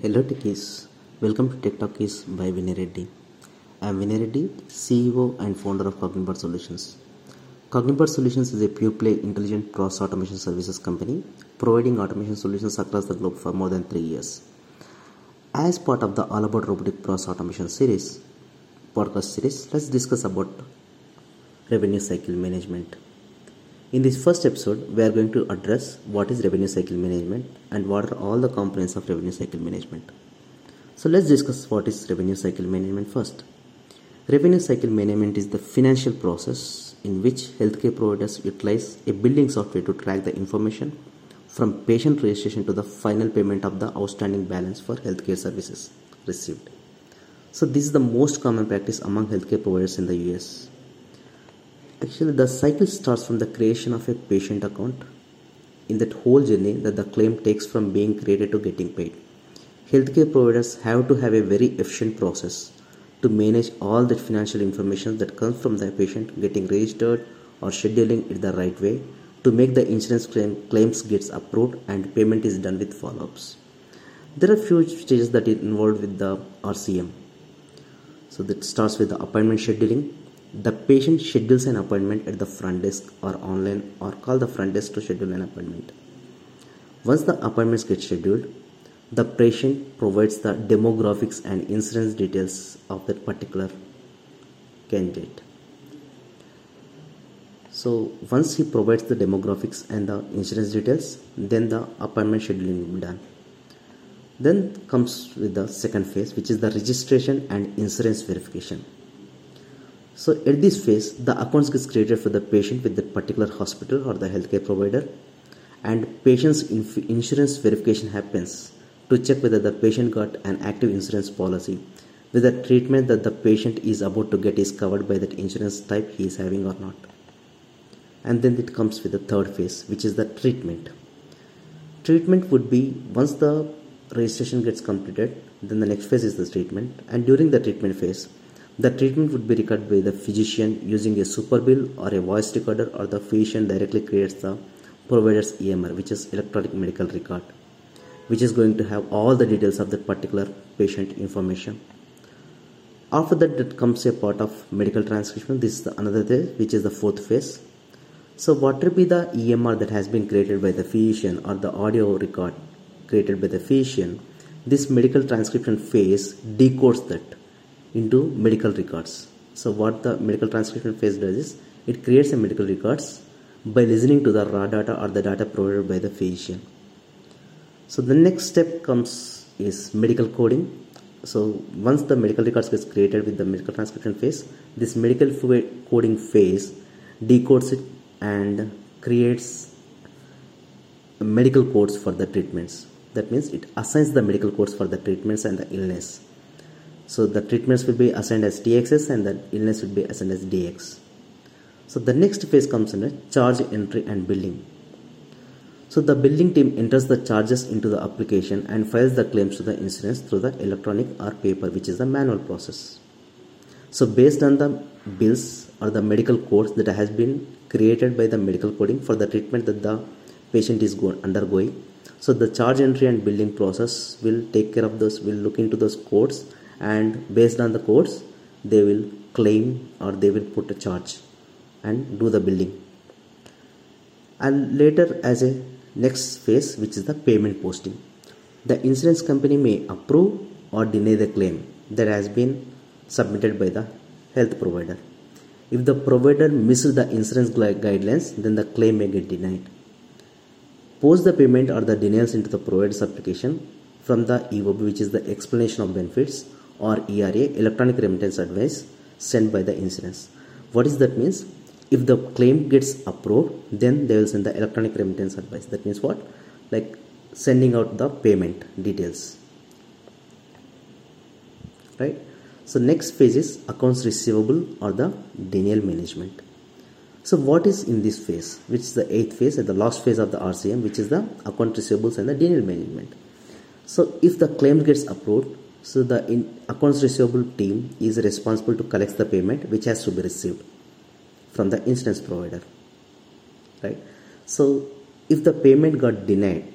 Hello Techies, welcome to Tech Talkies by Vinay Reddy. I am Vinay Reddy, CEO and founder of Cognibot Solutions. Cognibot Solutions is a pure play intelligent process automation services company providing automation solutions across the globe for more than three years. As part of the All About Robotic Process Automation series, podcast series, let's discuss about revenue cycle management. In this first episode, we are going to address what is revenue cycle management and what are all the components of revenue cycle management. So let's discuss what is revenue cycle management first. Revenue cycle management is the financial process in which healthcare providers utilize a billing software to track the information from patient registration to the final payment of the outstanding balance for healthcare services received. So this is the most common practice among healthcare providers in the US. Actually, the cycle starts from the creation of a patient account in that whole journey that the claim takes from being created to getting paid. Healthcare providers have to have a very efficient process to manage all that financial information that comes from the patient getting registered or scheduling it the right way to make the insurance claim claims gets approved and payment is done with follow-ups. There are few stages that are involved with the RCM. So that starts with the appointment scheduling, the patient schedules an appointment at the front desk or online or call the front desk to schedule an appointment. Once the appointments get scheduled, the patient provides the demographics and insurance details of that particular candidate. So once he provides the demographics and the insurance details, then the appointment scheduling will be done. Then comes with the second phase, which is the registration and insurance verification. So at this phase, the accounts gets created for the patient with the particular hospital or the healthcare provider, and patient's insurance verification happens to check whether the patient got an active insurance policy, whether treatment that the patient is about to get is covered by that insurance type he is having or not. And then it comes with the third phase, which is the treatment. Treatment would be once the registration gets completed, then the next phase is the treatment, and during the treatment phase, the treatment would be recorded by the physician using a super bill or a voice recorder, or the physician directly creates the provider's EMR, which is electronic medical record, which is going to have all the details of that particular patient information. After that, that comes a part of medical transcription. This is the another phase, which is the fourth phase. So, what will be the EMR that has been created by the physician or the audio record created by the physician? This medical transcription phase decodes that into medical records. So what the medical transcription phase does is it creates a medical records by listening to the raw data or the data provided by the physician. So the next step comes is medical coding. So once the medical records gets created with the medical transcription phase, this medical coding phase decodes it and creates medical codes for the treatments. That means it assigns the medical codes for the treatments and the illness. So the treatments will be assigned as TXS and the illness will be assigned as DX. So the next phase comes under charge entry and billing. So the billing team enters the charges into the application and files the claims to the insurance through the electronic or paper, which is the manual process. So based on the bills or the medical codes that has been created by the medical coding for the treatment that the patient is undergoing. So the charge entry and billing process will take care of those, will look into those codes and based on the codes they will claim or they will put a charge and do the billing. And later as a next phase which is the payment posting. The insurance company may approve or deny the claim that has been submitted by the health provider. If the provider misses the insurance guidelines then the claim may get denied. Post the payment or the denials into the provider's application from the EOB which is the explanation of benefits or ERA electronic remittance advice sent by the insurance. What is that means? If the claim gets approved, then they will send the electronic remittance advice. That means what? Like sending out the payment details. Right? So next phase is accounts receivable or the denial management. So what is in this phase, which is the eighth phase and the last phase of the RCM, which is the account receivables and the denial management. So if the claim gets approved, so the accounts receivable team is responsible to collect the payment which has to be received from the insurance provider. Right. So if the payment got denied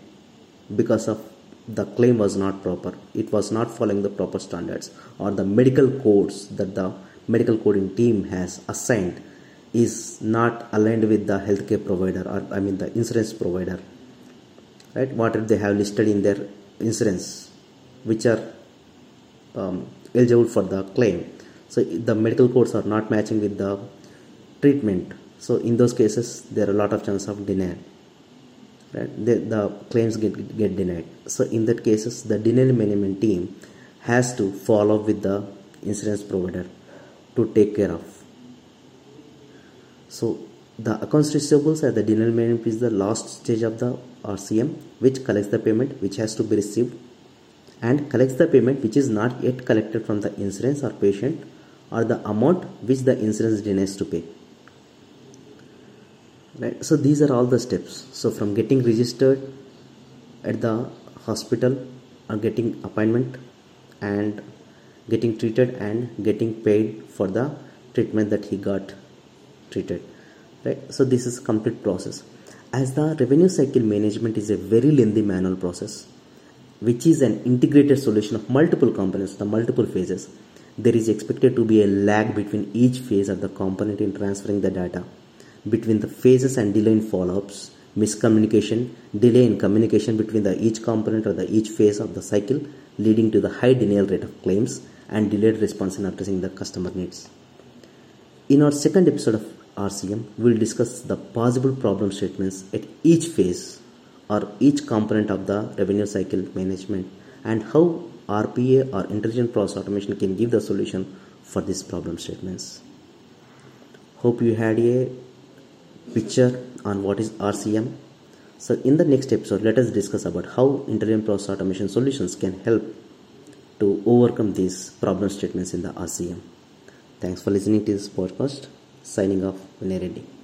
because of the claim was not proper it was not following the proper standards or the medical codes that the medical coding team has assigned is not aligned with the healthcare provider or i mean the insurance provider right what they have listed in their insurance which are um, eligible for the claim. So the medical codes are not matching with the treatment. So in those cases there are a lot of chance of denial. Right? The, the claims get, get denied. So in that cases the denial management team has to follow with the insurance provider to take care of. So the accounts receivables at the denial management is the last stage of the RCM which collects the payment which has to be received and collects the payment which is not yet collected from the insurance or patient or the amount which the insurance denies to pay. Right? So these are all the steps. So from getting registered at the hospital or getting appointment and getting treated and getting paid for the treatment that he got treated. Right? So this is complete process. As the revenue cycle management is a very lengthy manual process which is an integrated solution of multiple components the multiple phases there is expected to be a lag between each phase of the component in transferring the data between the phases and delay in follow-ups, miscommunication, delay in communication between the each component or the each phase of the cycle leading to the high denial rate of claims and delayed response in addressing the customer needs. In our second episode of RCM, we will discuss the possible problem statements at each phase or each component of the revenue cycle management and how RPA or intelligent process automation can give the solution for these problem statements. Hope you had a picture on what is RCM. So in the next episode, let us discuss about how intelligent process automation solutions can help to overcome these problem statements in the RCM. Thanks for listening to this podcast. Signing off, Vinay Reddy.